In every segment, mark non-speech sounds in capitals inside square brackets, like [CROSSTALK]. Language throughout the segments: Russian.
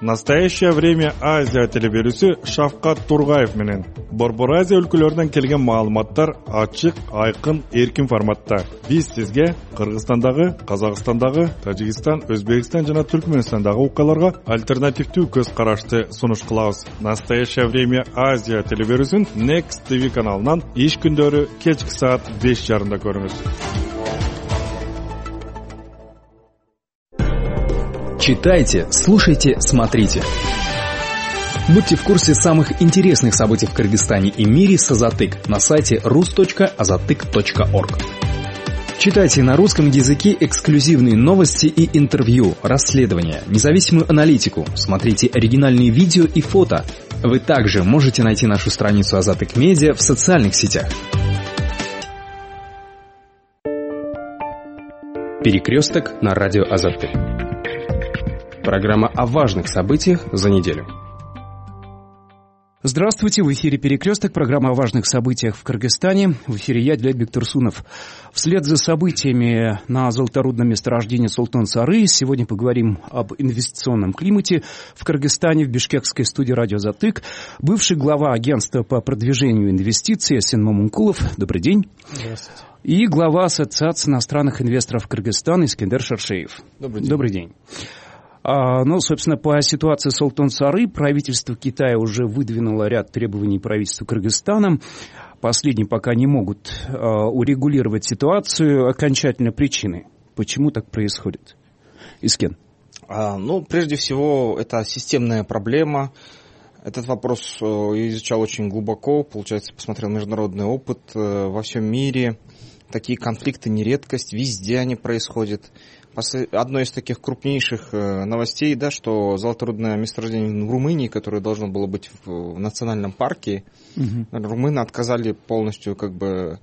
настоящее время азия телеберүүсү шавкат тургаев менен. Борбор азия өлкөлөрүнөн келген маалыматтар ачык айкын эркин форматта. Биз сизге кыргызстандагы казакстандагы тажикстан өзбекстан жана түркмөнстандагы окуяларга альтернативдүү көз карашты сунуш кылабыз. Настоящее время азия телеберүүсүн next tv каналынан иш күндөрү кечки саат беш жарымда көрүңүз. Читайте, слушайте, смотрите. Будьте в курсе самых интересных событий в Кыргызстане и мире с Азатык на сайте rus.azatyk.org. Читайте на русском языке эксклюзивные новости и интервью, расследования, независимую аналитику, смотрите оригинальные видео и фото. Вы также можете найти нашу страницу Азатык Медиа в социальных сетях. Перекресток на радио Азатык. Программа о важных событиях за неделю. Здравствуйте, в эфире «Перекресток», программа о важных событиях в Кыргызстане. В эфире я, Дилет Бектурсунов. Вслед за событиями на золоторудном месторождении Султан Сары сегодня поговорим об инвестиционном климате в Кыргызстане в бишкекской студии «Радио Затык». Бывший глава агентства по продвижению инвестиций Асен Мамункулов. Добрый день. Здравствуйте. И глава Ассоциации иностранных инвесторов Кыргызстана Искендер Шаршеев. Добрый день. Добрый день. А, ну, собственно, по ситуации Султан Сары правительство Китая уже выдвинуло ряд требований правительству Кыргызстана. Последние пока не могут а, урегулировать ситуацию. Окончательно причины, почему так происходит. Искен. А, ну, прежде всего, это системная проблема. Этот вопрос э, я изучал очень глубоко, получается, посмотрел международный опыт э, во всем мире. Такие конфликты не редкость, везде они происходят одной из таких крупнейших э, новостей, да, что золоторудное месторождение в Румынии, которое должно было быть в национальном парке, угу. румыны отказали полностью как бы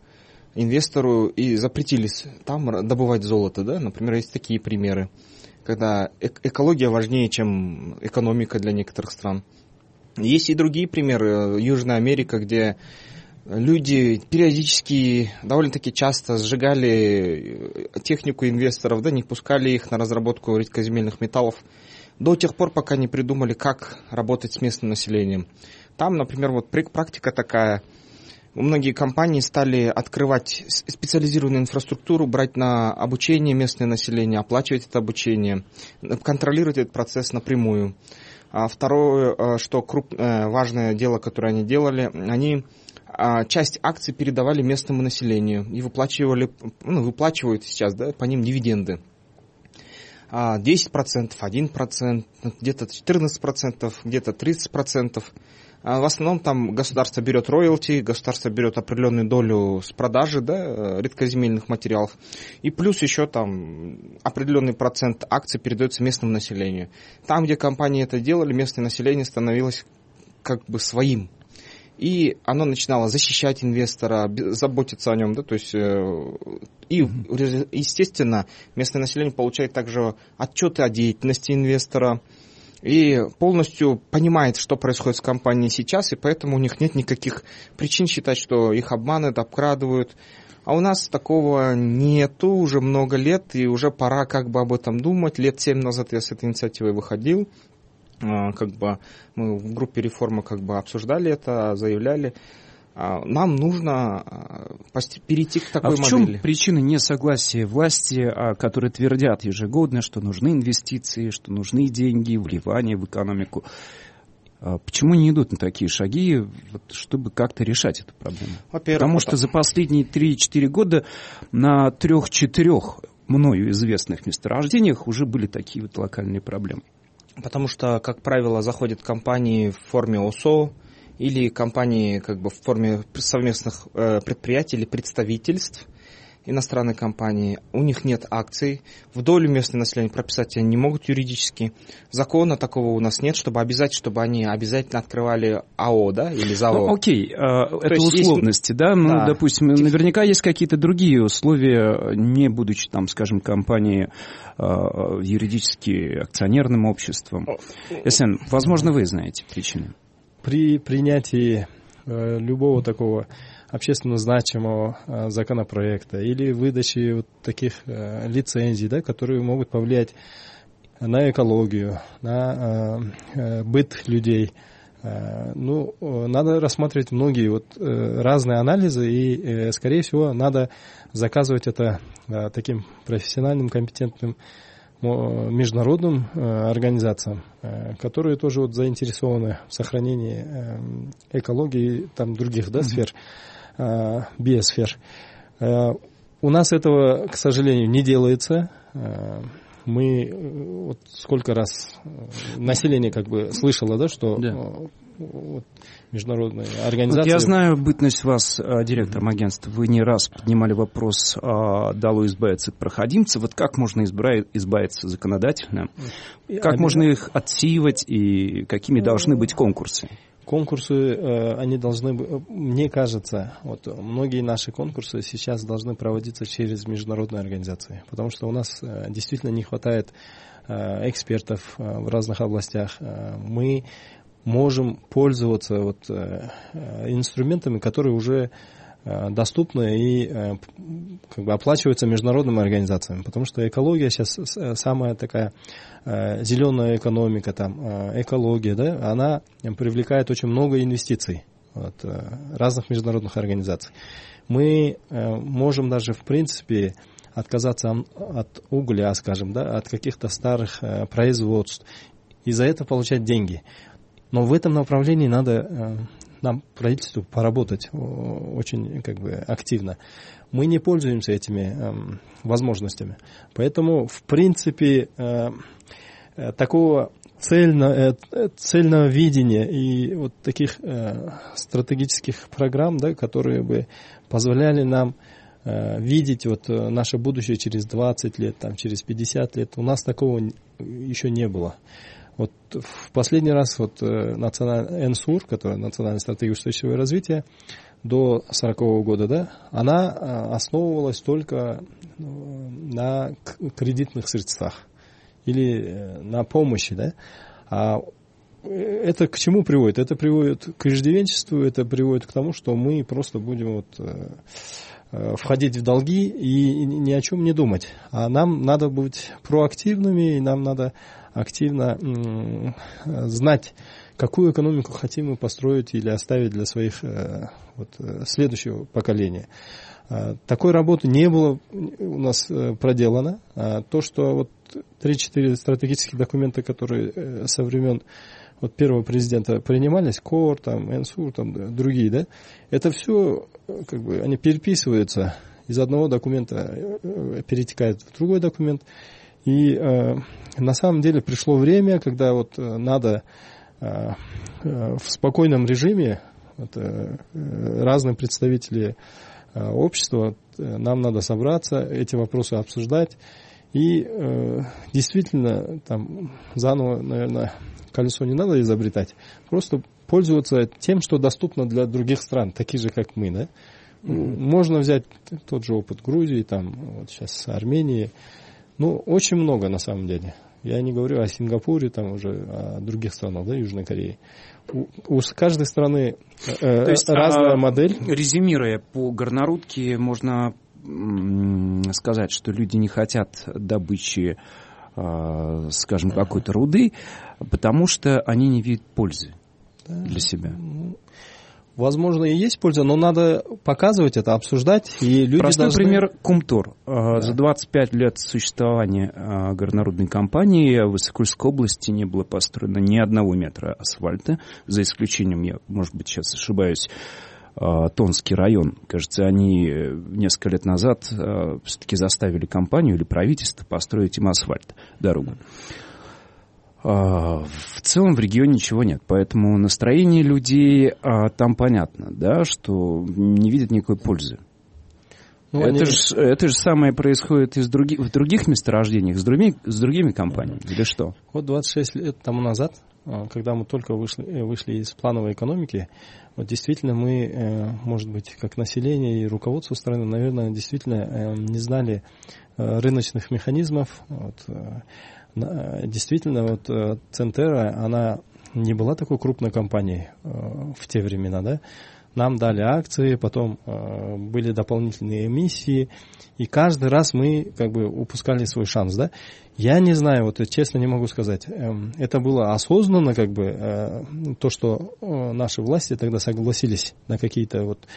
инвестору и запретили там добывать золото, да, например, есть такие примеры, когда экология важнее, чем экономика для некоторых стран. Есть и другие примеры. Южная Америка, где люди периодически, довольно-таки часто сжигали э, технику инвесторов, да, не пускали их на разработку редкоземельных металлов до тех пор, пока не придумали, как работать с местным населением. Там, например, вот практика такая, многие компании стали открывать специализированную инфраструктуру, брать на обучение местное население, оплачивать это обучение, контролировать этот процесс напрямую. А второе, э, что круп, э, важное дело, которое они делали, они часть акций передавали местному населению и выплачивали, ну, выплачивают сейчас да, по ним дивиденды. 10%, а, 1%, где-то 14%, где-то 30%. А в основном там государство берет роялти, государство берет определенную долю с продажи да, редкоземельных материалов. И плюс еще там определенный процент акций передается местному населению. Там, где компании это делали, местное население становилось как бы своим и оно начинало защищать инвестора, заботиться о нем, да, то есть э, и, естественно, местное население получает также отчеты о деятельности инвестора и полностью понимает, что происходит с компанией сейчас, и поэтому у них нет никаких причин считать, что их обманывают, обкрадывают. А у нас такого нету уже много лет, и уже пора как бы об этом думать. Лет семь назад я с этой инициативой выходил, как бы мы в группе реформы как бы обсуждали это, заявляли. А, нам нужно а, перейти к такой а в модели. чем причина несогласия власти, которые твердят ежегодно, что нужны инвестиции, что нужны деньги, вливания в экономику? Почему не идут на такие шаги, вот, чтобы как-то решать эту проблему? Потому что за последние 3-4 года на трех-четырех мною известных месторождениях уже были такие вот локальные проблемы. Потому что, как правило, заходят компании в форме ОСО или компании как бы в форме совместных э, предприятий или представительств иностранной компании, у них нет акций, в долю местного населения прописать они не могут юридически. Закона такого у нас нет, чтобы обязать, чтобы они обязательно открывали АО, да, или ЗАО. Ну, окей, э, это условности, есть... да, ну, да. допустим, наверняка есть какие-то другие условия, не будучи там, скажем, компанией э, юридически акционерным обществом. СН, возможно, вы знаете причины. При принятии э, любого такого общественно значимого э, законопроекта или выдачи вот таких э, лицензий, да, которые могут повлиять на экологию, на быт людей. Ну, надо рассматривать многие вот разные анализы, и, скорее всего, надо заказывать это таким профессиональным, компетентным международным организациям, которые тоже вот заинтересованы в сохранении экологии там других да, сфер, биосфер. У нас этого, к сожалению, не делается. Э, мы э, вот сколько раз э, население как бы слышало, да, что да. Вот, международные организации. Вот я знаю бытность вас директором агентства. Вы не раз поднимали вопрос, а, дало избавиться от проходимцев. Вот как можно избавиться законодательно? Как можно их отсеивать и какими должны быть конкурсы? Конкурсы, э, они должны, мне кажется, вот многие наши конкурсы сейчас должны проводиться через международные организации, потому что у нас э, действительно не хватает э, экспертов в разных областях. Мы можем пользоваться вот инструментами, которые уже Э, доступны и э, как бы оплачиваются международными организациями, потому что экология сейчас э, самая такая зеленая экономика, там, экология, да, она привлекает очень много инвестиций от разных международных организаций. Мы можем даже, в принципе, отказаться от угля, скажем, да, от каких-то старых производств, и за это получать деньги. Но в этом направлении надо нам правительству поработать очень как бы активно. Мы не пользуемся этими э, возможностями. Поэтому, в принципе, э, э, такого цельно, э, цельного видения и вот таких э, стратегических программ, да, которые бы позволяли нам э, видеть вот э, наше будущее через 20 лет, там, через 50 лет, у нас такого еще не было. Вот в последний раз вот э, национальный НСУР, которая Национальная стратегия устойчивого развития, до 40 -го года, да, она э, основывалась только э, на кредитных средствах или на помощи, да. А это к чему приводит? Это приводит к иждивенчеству, это приводит к тому, что мы просто будем вот входить в долги и ни о чем не думать. А нам надо быть проактивными, и нам надо активно знать, какую экономику хотим мы построить или оставить для своих э, вот, э, следующего поколения. А, такой работы не было у нас э, проделано. А то, что вот 3-4 стратегических документа, которые со времен вот первого президента принимались, КОР, там, ЭНСУР, там, другие, да, это все, как бы, они переписываются из одного документа, перетекает в другой документ. И э, на самом деле пришло время, когда вот э, надо э, э, в спокойном режиме вот, э, разные представители э, общества, э, нам надо собраться, эти вопросы обсуждать. И э, действительно, там заново, наверное, колесо не надо изобретать, просто пользоваться тем, что доступно для других стран, таких же, как мы, да. Mm-hmm. Можно взять тот же опыт Грузии, там, вот сейчас Армении, ну, очень много на самом деле. Я не говорю о Сингапуре, там уже о других странах, да, Южной Кореи. У, у каждой страны э, есть, разная а, модель. Резюмируя по горнорудке, можно сказать, что люди не хотят добычи, э, скажем, какой-то руды, потому что они не видят пользы да. для себя. Ну, Возможно, и есть польза, но надо показывать это, обсуждать, и люди Простой должны... пример Кумтур. А, да. За 25 лет существования а, горнорудной компании в Иссыкульской области не было построено ни одного метра асфальта, за исключением, я, может быть, сейчас ошибаюсь, а, Тонский район. Кажется, они э, несколько лет назад все-таки заставили компанию или правительство построить им асфальт, дорогу. А, в целом в регионе ничего нет, поэтому настроение людей а, там понятно, да, что не видят никакой пользы. Ну, это, они... же, это же самое происходит и с други, в других месторождениях, с другими, с другими компаниями, или что? Вот 26 лет тому назад, а, когда мы только вышли, э, вышли из плановой экономики, вот действительно мы, э, может быть, как население и руководство страны, наверное, действительно э, не знали рыночных механизмов, вот, Действительно, вот Центера, она не была такой крупной компанией в те времена, да, нам дали акции, потом э, были дополнительные эмиссии, и каждый раз мы как бы упускали свой шанс, да. Я не знаю, вот честно не могу сказать, эм, это было осознанно, как бы, э, то, что э, наши власти тогда согласились на какие-то вот,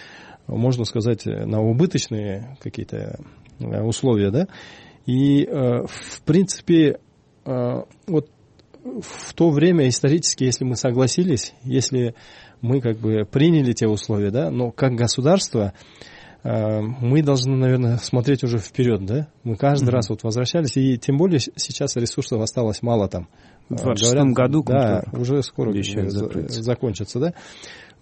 можно сказать, на убыточные какие-то э, условия, да. И, в принципе, вот в то время исторически, если мы согласились, если мы как бы приняли те условия, да, но как государство Э, мы должны, наверное, смотреть уже вперед, да? Мы каждый mm-hmm. раз вот возвращались, и тем более сейчас ресурсов осталось мало там. В 2026 году да, уже скоро закончится, да?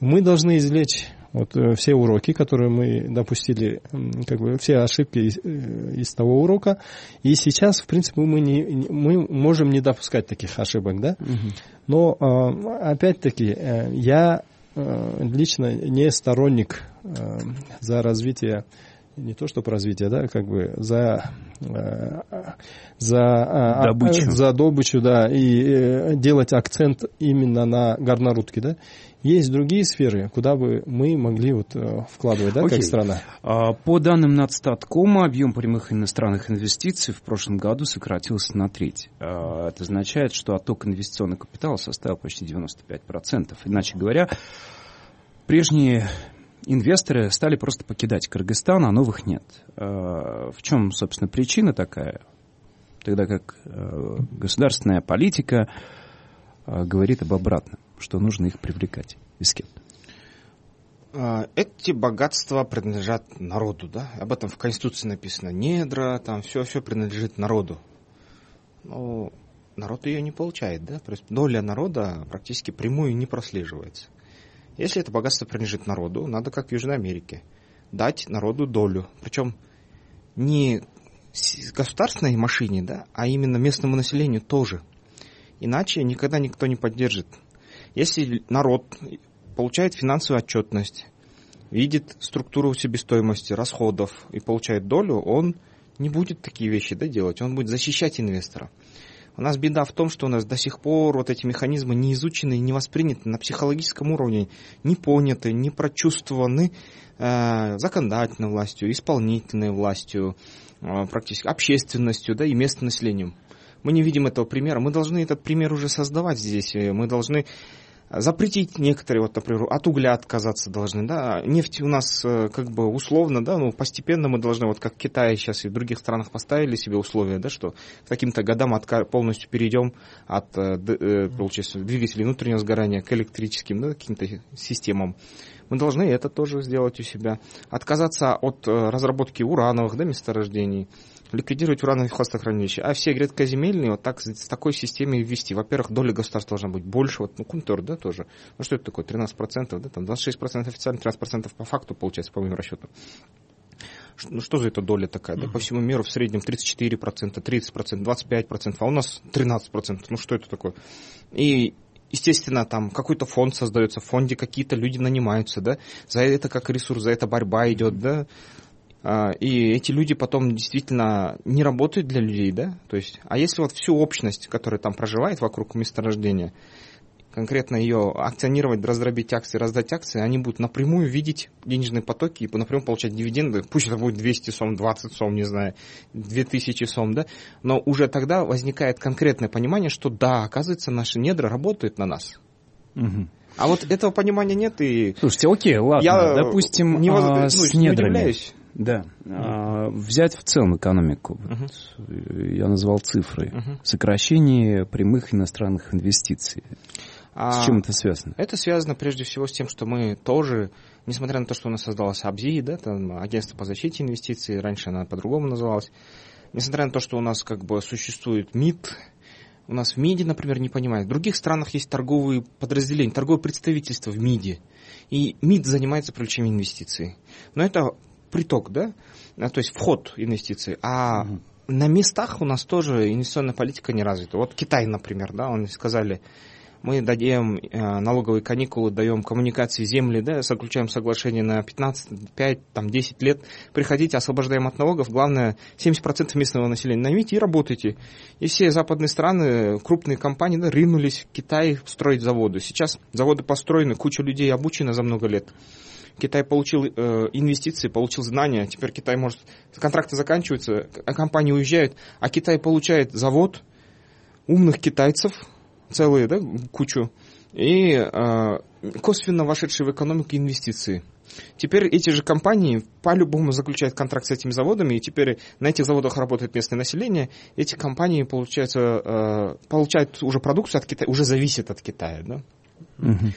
Мы должны извлечь вот э, все уроки, которые мы допустили, как бы все ошибки из, э, из того урока, и сейчас, в принципе, мы не мы можем не допускать таких ошибок, да. Угу. Но опять-таки я лично не сторонник Э, за развитие не то чтобы развитие, да, как бы за э, за а, а, добычу, за добычу, да, и э, делать акцент именно на горнорудке, да. Есть другие сферы, куда бы мы могли вот вкладывать, да, Окей. как страна. А, по данным Надстаткома, объем прямых иностранных инвестиций в прошлом году сократился на треть. Это означает, что отток инвестиционного капитала составил почти 95%. Иначе говоря, прежние инвесторы стали просто покидать Кыргызстан, а новых нет. Э, в чем, собственно, причина такая? Тогда как э, государственная политика э, говорит об обратном, что нужно их привлекать. И с кем? Эти богатства принадлежат народу, да? Об этом в Конституции написано. Недра, там все, все принадлежит народу. Но народ ее не получает, да? То есть доля народа практически прямую не прослеживается. Если это богатство принадлежит народу, надо, как в Южной Америке, дать народу долю. Причем не государственной машине, да, а именно местному населению тоже. Иначе никогда никто не поддержит. Если народ получает финансовую отчетность, видит структуру себестоимости, расходов и получает долю, он не будет такие вещи да, делать, он будет защищать инвестора. У нас беда в том, что у нас до сих пор вот эти механизмы не изучены, не восприняты на психологическом уровне, не поняты, не прочувствованы э, законодательной властью, исполнительной властью, э, практически общественностью да, и местным населением. Мы не видим этого примера. Мы должны этот пример уже создавать здесь. Мы должны запретить некоторые, вот, например, от угля отказаться должны, да, нефть у нас э, как бы условно, да, ну, постепенно мы должны, вот как Китай сейчас и в других странах поставили себе условия, да, что к каким-то годам от, полностью перейдем от, э, э, получается, двигателей внутреннего сгорания к электрическим, да, каким-то системам. Мы должны это тоже сделать у себя. Отказаться от разработки урановых, да, месторождений ликвидировать урановые хвостохранилища, а все редкоземельные вот так с такой системой ввести. Во-первых, доля государства должна быть больше, вот, ну, Кунтер, да, тоже. Ну, что это такое, 13%, да, там 26% официально, 13% по факту, получается, по моим расчетам. Ну, что за эта доля такая? Да, по всему миру в среднем 34%, 30%, 25%, а у нас 13%. Ну, что это такое? И естественно, там какой-то фонд создается, в фонде какие-то люди нанимаются, да, за это как ресурс, за это борьба идет, да, и эти люди потом действительно не работают для людей, да? То есть, а если вот всю общность, которая там проживает вокруг месторождения, конкретно ее акционировать, раздробить акции, раздать акции, они будут напрямую видеть денежные потоки и напрямую получать дивиденды, пусть это будет 200 сом, 20 сом, не знаю, 2000 сом, да, но уже тогда возникает конкретное понимание, что да, оказывается, наши недра работают на нас. Угу. А вот этого понимания нет и... Слушайте, окей, ладно, я допустим, не воз... а, ну, с недрами. Удивляюсь. Да. А, взять в целом экономику. Uh-huh. Я назвал цифры. Uh-huh. Сокращение прямых иностранных инвестиций. А с чем это связано? Это связано прежде всего с тем, что мы тоже, несмотря на то, что у нас создалась АБЗИ, да, там, агентство по защите инвестиций, раньше она по-другому называлась, несмотря на то, что у нас как бы существует МИД, у нас в МИДе, например, не понимают. В других странах есть торговые подразделения, торговое представительство в МИДе. И МИД занимается привлечением инвестиций. Но это приток, да, а, то есть вход инвестиций, а угу. на местах у нас тоже инвестиционная политика не развита. Вот Китай, например, да, они сказали, мы даем э, налоговые каникулы, даем коммуникации земли, да, заключаем соглашение на 15, 5, там, 10 лет, приходите, освобождаем от налогов, главное, 70% местного населения наймите и работайте. И все западные страны, крупные компании, да, ринулись в Китай строить заводы. Сейчас заводы построены, куча людей обучена за много лет. Китай получил э, инвестиции, получил знания, теперь Китай может... Контракты заканчиваются, компании уезжают, а Китай получает завод умных китайцев, целые, да, кучу, и э, косвенно вошедшие в экономику инвестиции. Теперь эти же компании по-любому заключают контракт с этими заводами, и теперь на этих заводах работает местное население. Эти компании, получается, э, получают уже продукцию от Китая, уже зависят от Китая. Да? Угу.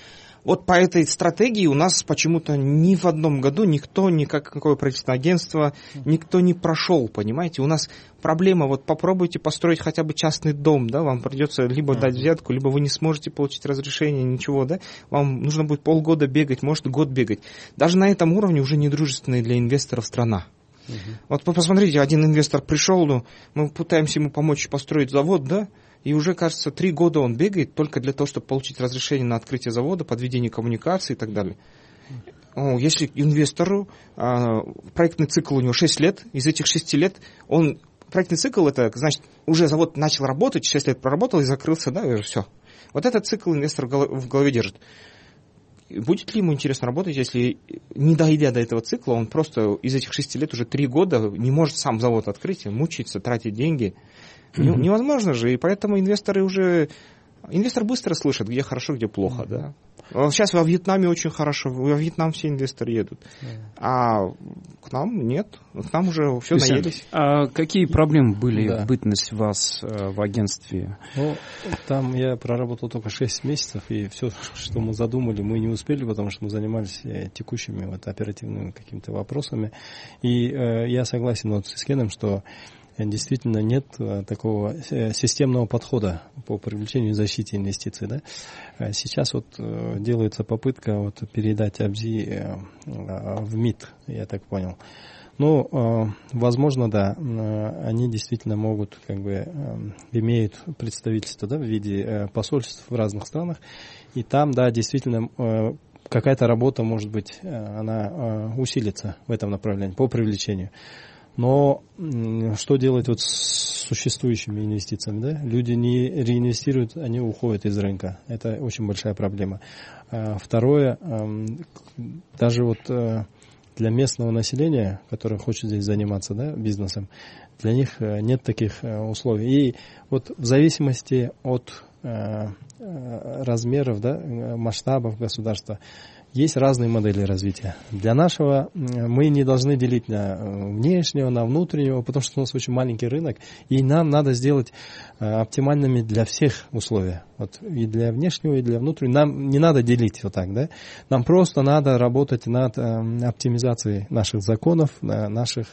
Вот по этой стратегии у нас почему-то ни в одном году никто, никакое правительственное агентство, никто не прошел, понимаете? У нас проблема, вот попробуйте построить хотя бы частный дом, да, вам придется либо дать взятку, либо вы не сможете получить разрешение, ничего, да, вам нужно будет полгода бегать, может год бегать. Даже на этом уровне уже недружественная для инвесторов страна. Угу. Вот посмотрите, один инвестор пришел, ну, мы пытаемся ему помочь построить завод, да, и уже, кажется, три года он бегает только для того, чтобы получить разрешение на открытие завода, подведение коммуникации и так далее. Если инвестору а, проектный цикл у него 6 лет, из этих 6 лет он проектный цикл это значит уже завод начал работать, 6 лет проработал и закрылся, да, и все. Вот этот цикл инвестор в голове держит. Будет ли ему интересно работать, если не дойдя до этого цикла, он просто из этих шести лет уже три года не может сам завод открыть, мучается, тратит деньги. Mm-hmm. Невозможно же, и поэтому инвесторы уже... Инвестор быстро слышит, где хорошо, где плохо, mm-hmm. да. Сейчас во Вьетнаме очень хорошо, во Вьетнам все инвесторы едут. А к нам нет, к нам уже все Люся, наелись. А какие проблемы были да. бытность вас э, в агентстве? Ну, там я проработал только 6 месяцев, и все, что мы задумали, мы не успели, потому что мы занимались э, текущими вот, оперативными какими-то вопросами. И э, я согласен вот с Кеном, что действительно нет э, такого э, системного подхода по привлечению и защите инвестиций. Да? А сейчас вот э, делается попытка вот передать АБЗИ в МИД, я так понял. Ну, возможно, да, они действительно могут, как бы, имеют представительство да, в виде посольств в разных странах, и там, да, действительно какая-то работа, может быть, она усилится в этом направлении по привлечению. Но что делать вот с существующими инвестициями? Да? Люди не реинвестируют, они уходят из рынка. Это очень большая проблема. А второе, даже вот э, для местного населения, которое хочет здесь заниматься да, бизнесом, для них э, нет таких э, условий. И вот в зависимости от размеров, да, масштабов государства, есть разные модели развития. Для нашего мы не должны делить на э, внешнего, на внутреннего, потому что у нас очень маленький рынок, и нам надо сделать э, оптимальными для всех условия. Вот и для внешнего, и для внутреннего. Нам не надо делить вот так, да? Нам просто надо работать над э, оптимизацией наших законов, наших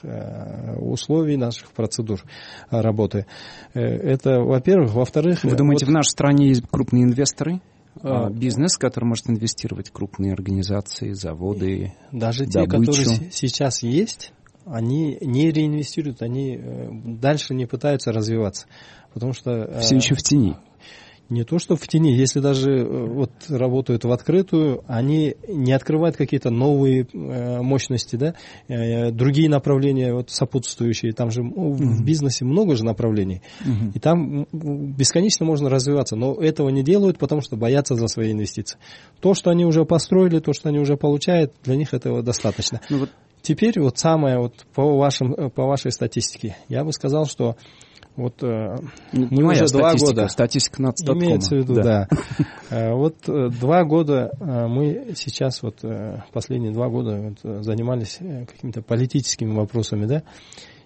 условий, наших процедур работы. Это, во-первых. Во-вторых... Вы думаете, вот... в нашей стране есть крупные инвесторы? А, бизнес, который может инвестировать крупные организации, заводы. Даже те, добычу. которые сейчас есть, они не реинвестируют, они э, дальше не пытаются развиваться. Потому что... Все еще в тени не то, что в тени, если даже э, вот работают в открытую, они не открывают какие-то новые э, мощности, да, э, другие направления вот сопутствующие. Там же mm-hmm. в бизнесе много же направлений, mm-hmm. и там бесконечно можно развиваться, но этого не делают, потому что боятся за свои инвестиции. То, что они уже построили, то, что они уже получают, для них этого достаточно. Ну, вот. Теперь вот самое вот по вашим по вашей статистике, я бы сказал, что вот э, не мы моя уже два года. Статистика нацдоткома. Имеется в виду, да. да. [LAUGHS] Э, вот э, два года мы сейчас, вот последние два года вот, занимались какими-то политическими вопросами, да,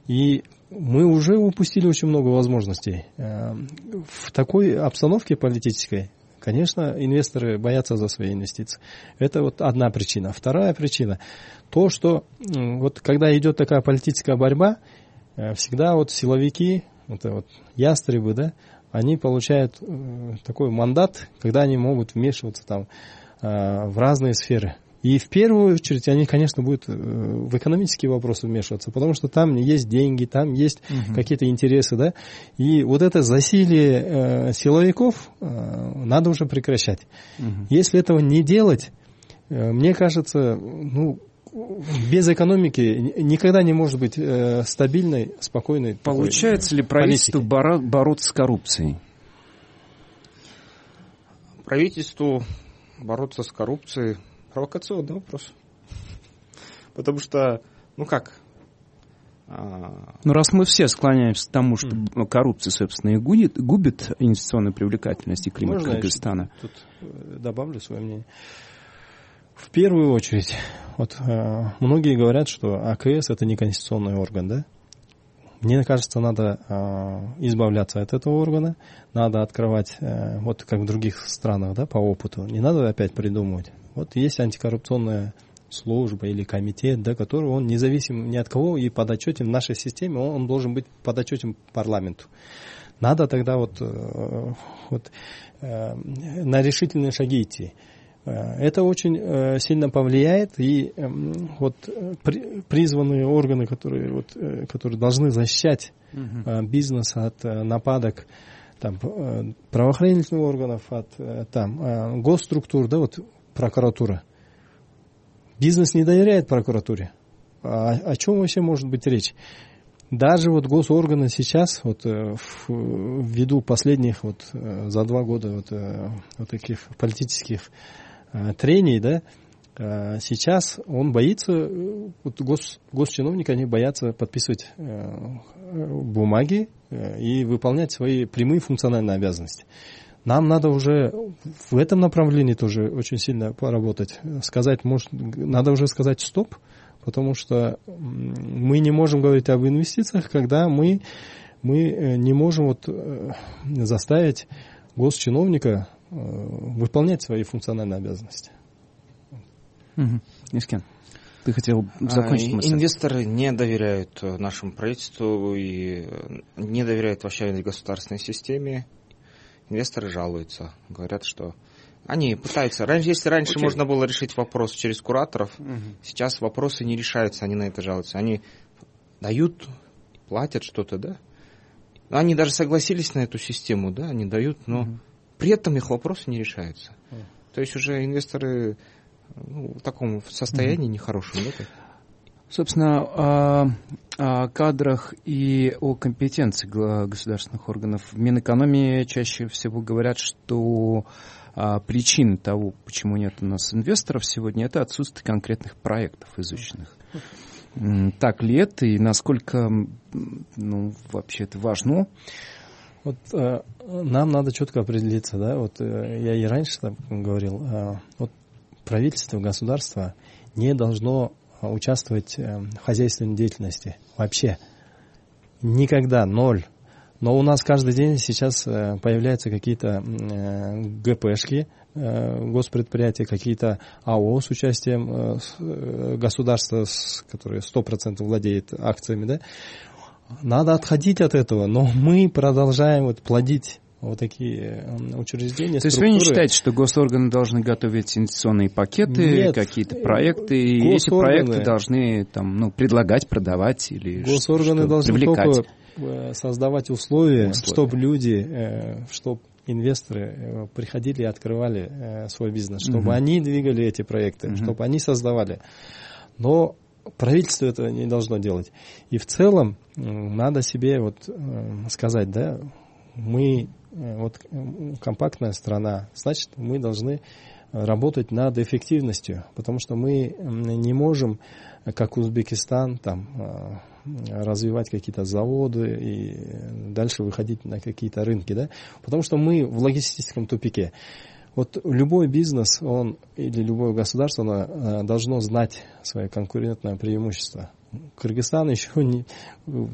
и мы уже упустили очень много возможностей. В такой обстановке политической, конечно, инвесторы боятся за свои инвестиции. Это вот одна причина. Вторая причина, то, что вот когда идет такая политическая борьба, всегда вот силовики, это вот ястребы, да, они получают э, такой мандат, когда они могут вмешиваться там э, в разные сферы. И в первую очередь они, конечно, будут э, в экономические вопросы вмешиваться, потому что там есть деньги, там есть угу. какие-то интересы, да. И вот это засилие э, силовиков э, надо уже прекращать. Угу. Если этого не делать, э, мне кажется, ну, без экономики никогда не может быть э, стабильной, спокойной. Получается ли правительству боро- бороться с коррупцией? Правительству бороться с коррупцией провокационный вопрос. Потому что, ну как, ну, раз мы все склоняемся к тому, что mm. коррупция, собственно, и губит, губит инвестиционную привлекательность и климат Можно Кыргызстана. Я тут э, добавлю свое мнение. В первую очередь, вот э, многие говорят, что АКС это не конституционный орган, да? Мне кажется, надо э, избавляться от этого органа, надо открывать, э, вот как в других странах, да, по опыту. Не надо опять придумывать. Вот есть антикоррупционная служба или комитет, да, который он независим ни от кого и подотчетен в нашей системе, он, он должен быть подотчетен парламенту. Надо тогда вот, э, вот э, на решительные шаги идти. Э, это очень сильно повлияет, и эм, вот призванные органы, которые, вот, которые должны защищать угу. бизнес от нападок там, правоохранительных органов, от там, госструктур, да, вот прокуратура. Бизнес не доверяет прокуратуре. А о чем вообще может быть речь? Даже вот госорганы сейчас, вот э, ввиду последних вот э, за два года вот, э, вот таких политических трений, да, сейчас он боится, вот гос, госчиновники, они боятся подписывать бумаги и выполнять свои прямые функциональные обязанности. Нам надо уже в этом направлении тоже очень сильно поработать. Сказать, может, надо уже сказать стоп, потому что мы не можем говорить об инвестициях, когда мы, мы э, не можем вот э, заставить госчиновника э, выполнять свои функциональные обязанности. Угу. Искен, ты хотел закончить а, мысль? Инвесторы не доверяют нашему правительству и не доверяют вообще государственной системе инвесторы жалуются, говорят, что они пытаются. Раньше, если раньше Очень. можно было решить вопрос через кураторов, угу. сейчас вопросы не решаются, они на это жалуются. Они дают, платят что-то, да? Они даже согласились на эту систему, да, они дают, но угу. При этом их вопросы не решаются. То есть уже инвесторы ну, в таком состоянии угу. нехорошем, да? Собственно, о, о кадрах и о компетенции государственных органов. В Минэкономии чаще всего говорят, что а, причина того, почему нет у нас инвесторов сегодня, это отсутствие конкретных проектов изученных. Так ли это и насколько ну, вообще это важно? Вот э, нам надо четко определиться, да, вот э, я и раньше там говорил, э, вот правительство, государство не должно участвовать э, в хозяйственной деятельности. Вообще. Никогда. Ноль. Но у нас каждый день сейчас э, появляются какие-то э, ГПшки, госпредприятия, какие-то АО с участием государства, которое 100% владеет акциями. Да? Надо отходить от этого, но мы продолжаем вот плодить вот такие учреждения. То есть вы не считаете, что госорганы должны готовить инвестиционные пакеты, какие-то проекты, и эти проекты должны там, ну, предлагать, продавать или Госорганы что, должны привлекать. только э, создавать условия, условия. чтобы люди, э, чтобы инвесторы э, приходили и открывали свой бизнес, чтобы угу. они двигали эти проекты, угу. чтобы они создавали. Но правительство это не должно делать. И в целом надо себе вот сказать, да, мы Э, вот компактная страна, значит, мы должны работать над эффективностью, потому что мы не можем, как Узбекистан, там, э, развивать какие-то заводы и дальше выходить на какие-то рынки, да, потому что мы в логистическом тупике. Вот любой бизнес, он или любое государство, оно э, должно знать свое конкурентное преимущество. Кыргызстан [LAUGHS] еще не...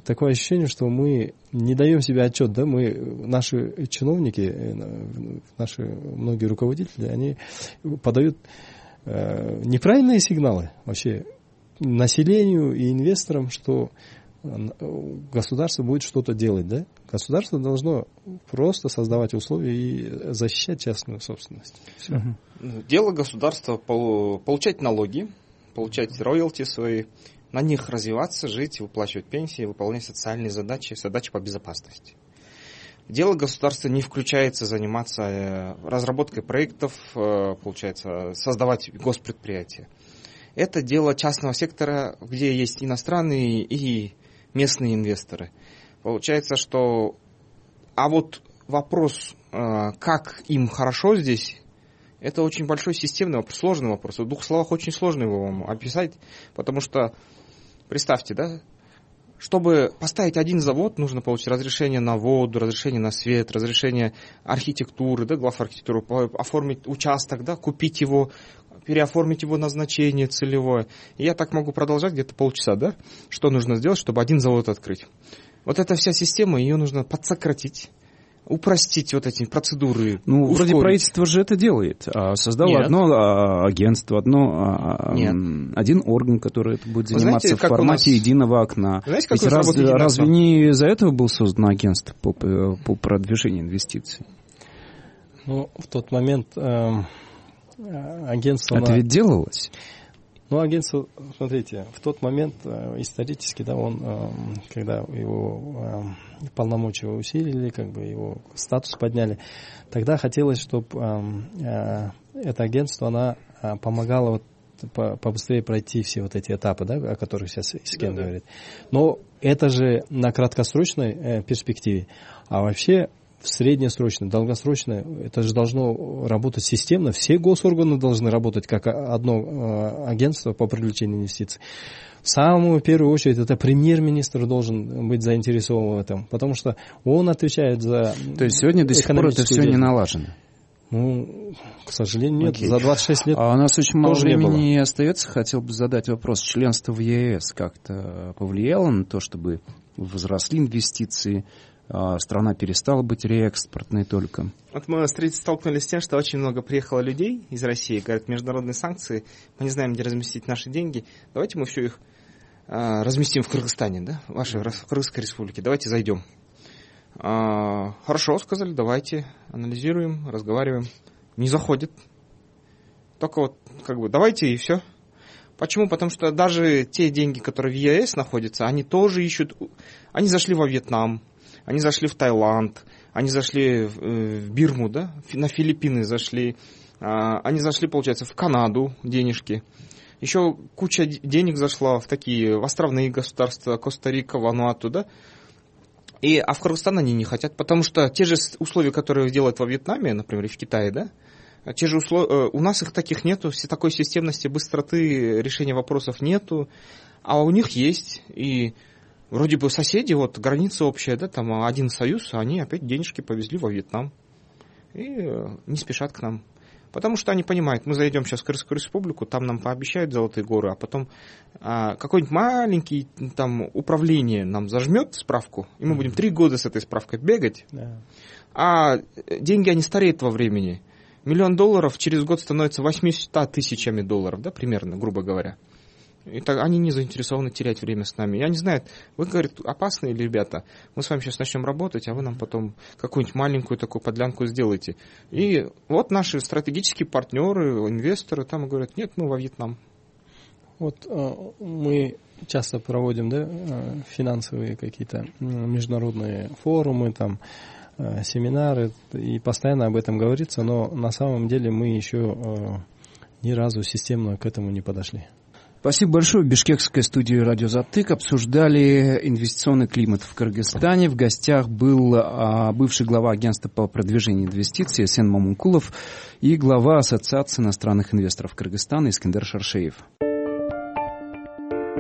Такое ощущение, что мы не даем себе отчет, да, мы, наши чиновники, э, наши многие руководители, они подают э, неправильные сигналы вообще населению и инвесторам, что государство будет что-то делать, да? Государство должно просто создавать условия и защищать частную собственность. Все. Дело государства получать налоги, получать роялти свои, на них развиваться, жить, выплачивать пенсии, выполнять социальные задачи, задачи по безопасности. Дело государства не включается заниматься э, разработкой проектов, э, получается, создавать госпредприятия. Это дело частного сектора, где есть иностранные и местные инвесторы. Получается, что... А вот вопрос, э, как им хорошо здесь, Это очень большой системный вопрос, сложный вопрос. В двух словах очень сложно его вам описать, потому что, представьте, да, чтобы поставить один завод, нужно получить разрешение на воду, разрешение на свет, разрешение архитектуры, да, глав архитектуры, оформить участок, да, купить его, переоформить его назначение целевое. И я так могу продолжать где-то полчаса, да? Что нужно сделать, чтобы один завод открыть? Вот эта вся система, ее нужно подсократить упростить вот эти процедуры. Ну, ускорить. вроде правительство же это делает. А, создало Нет. одно а, агентство, одно, а, Нет. один орган, который это будет заниматься знаете, в формате нас... единого окна. Знаете, как Ведь раз, разве не из-за этого было создано агентство по, по продвижению инвестиций? Ну, в тот момент э, агентство... Это на... ведь делалось? Ну, агентство, смотрите, в тот момент э, исторически, да, он, э, когда его э, полномочия усилили, как бы его статус подняли, тогда хотелось, чтобы это агентство, она помогало вот побыстрее пройти все вот эти этапы, да, о которых сейчас Искен да, говорит. Но это же на краткосрочной перспективе. А вообще в среднесрочной, долгосрочной, это же должно работать системно. Все госорганы должны работать как одно э, агентство по привлечению инвестиций. В самую первую очередь это премьер-министр должен быть заинтересован в этом, потому что он отвечает за То есть сегодня до сих пор это все не налажено? Ну, к сожалению, нет. Окей. За 26 лет. А у нас очень мало времени остается. Хотел бы задать вопрос. Членство в ЕС как-то повлияло на то, чтобы возросли инвестиции, страна перестала быть реэкспортной только. Вот мы столкнулись с тем, что очень много приехало людей из России, говорят, международные санкции, мы не знаем, где разместить наши деньги, давайте мы все их а, разместим в Кыргызстане, да, в вашей в Кыргызской республике, давайте зайдем. А, хорошо, сказали, давайте, анализируем, разговариваем. Не заходит. Только вот, как бы, давайте и все. Почему? Потому что даже те деньги, которые в ЕС находятся, они тоже ищут... Они зашли во Вьетнам, они зашли в Таиланд, они зашли в э, Бирму, да, на Филиппины зашли, а, они зашли, получается, в Канаду денежки. Еще куча денег зашла в такие в островные государства, Коста-Рика, Вануату, да. И, а в Кыргызстан они не хотят, потому что те же условия, которые делают во Вьетнаме, например, и в Китае, да, те же условия, э, у нас их таких нету, такой системности, быстроты решения вопросов нету, а у них есть. И Вроде бы соседи, вот граница общая, да, там один союз, а они опять денежки повезли во Вьетнам. И э, не спешат к нам. Потому что они понимают, мы зайдем сейчас в Крымскую республику, там нам пообещают золотые горы, а потом а, какой-нибудь маленький там управление нам зажмет справку, и мы будем три года с этой справкой бегать, да. а деньги, они стареют во времени. Миллион долларов через год становится 800 тысячами долларов, да, примерно, грубо говоря. И так, они не заинтересованы терять время с нами. Я не знаю, вы, говорит, опасные ребята, мы с вами сейчас начнем работать, а вы нам потом какую-нибудь маленькую такую подлянку сделаете. И вот наши стратегические партнеры, инвесторы там говорят, нет, мы во Вьетнам. Вот э, мы часто проводим да, э, финансовые какие-то международные форумы, там, э, семинары, и постоянно об этом говорится, но на самом деле мы еще ни разу системно к этому не подошли. Спасибо большое. В бишкекской студии «Радио Затык» обсуждали инвестиционный климат в Кыргызстане. В гостях был а, бывший глава агентства по продвижению инвестиций Сен Мамункулов и глава Ассоциации иностранных инвесторов Кыргызстана Искандер Шаршеев.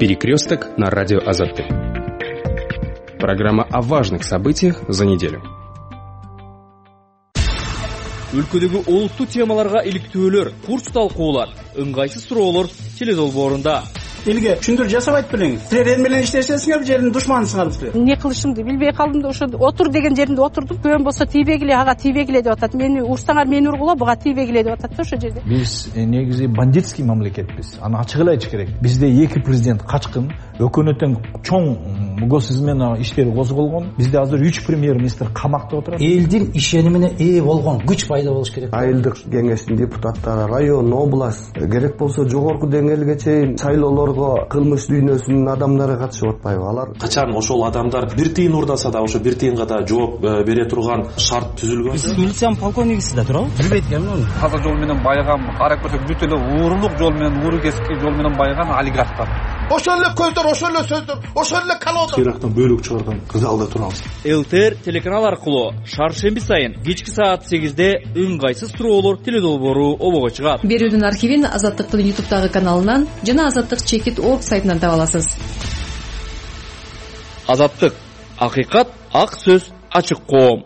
Перекресток на радио Азатык. Программа о важных событиях за неделю. Өлкөдөгү олуттуу темаларга иликтөөлөр курс талкуулар ыңгайсыз суроолор теледолбоорунда. Элге түшүндүрүү жасабайт белеңиз силер эл менен иштешесиңерби же элдин душманысыңарбы силер эмне кылышымды билбей калдым да ошо отур деген жеринде отурдум күбөм болсо тийбегиле ага тийбегиле деп атат мени урсаңар мени ургула буга тийбегиле деп атат да ошол жерде. Биз негизи бандитский мамлекетпиз аны ачык эле айтыш керек. Бизде эки президент качкын экөөнө тең чоң госизмена иштери козголгон бизде азыр үч премьер министр камакта отурат элдин ишенимине ээ болгон күч пайда болуш керек. Айылдык кеңештин депутаттары район область керек болсо жогорку деңгээлге чейин шайлоолор кылмыш дүйнөсүнүн адамдары катышып атпайбы? Алар качан ошол адамдар бир тыйын уурдаса да ошо бир тыйынга да жооп э, бере турган шарт түзүлгөн? Сиз милициянын полковнигисиз да туурабы билбейт экенмин аны таза жол менен байыган карап көрсөк бүт эле уурулук жол менен ууру кесипки жол менен байыган олигархтар. Ошол эле көздөр ошол эле сөздөр ошол эле колода ирактан бөлүк чыгарган залда турабыз лтр телеканал аркылуу шаршемби сайын кечки саат сегизде ыңгайсыз суроолор теледолбоору обого чыгат. Берүүнүн архивин азаттыктын ютубтагы каналынан жана азаттык чекит орг сайтынан таба аласыз. Азаттык акыйкат ак сөз ачык коом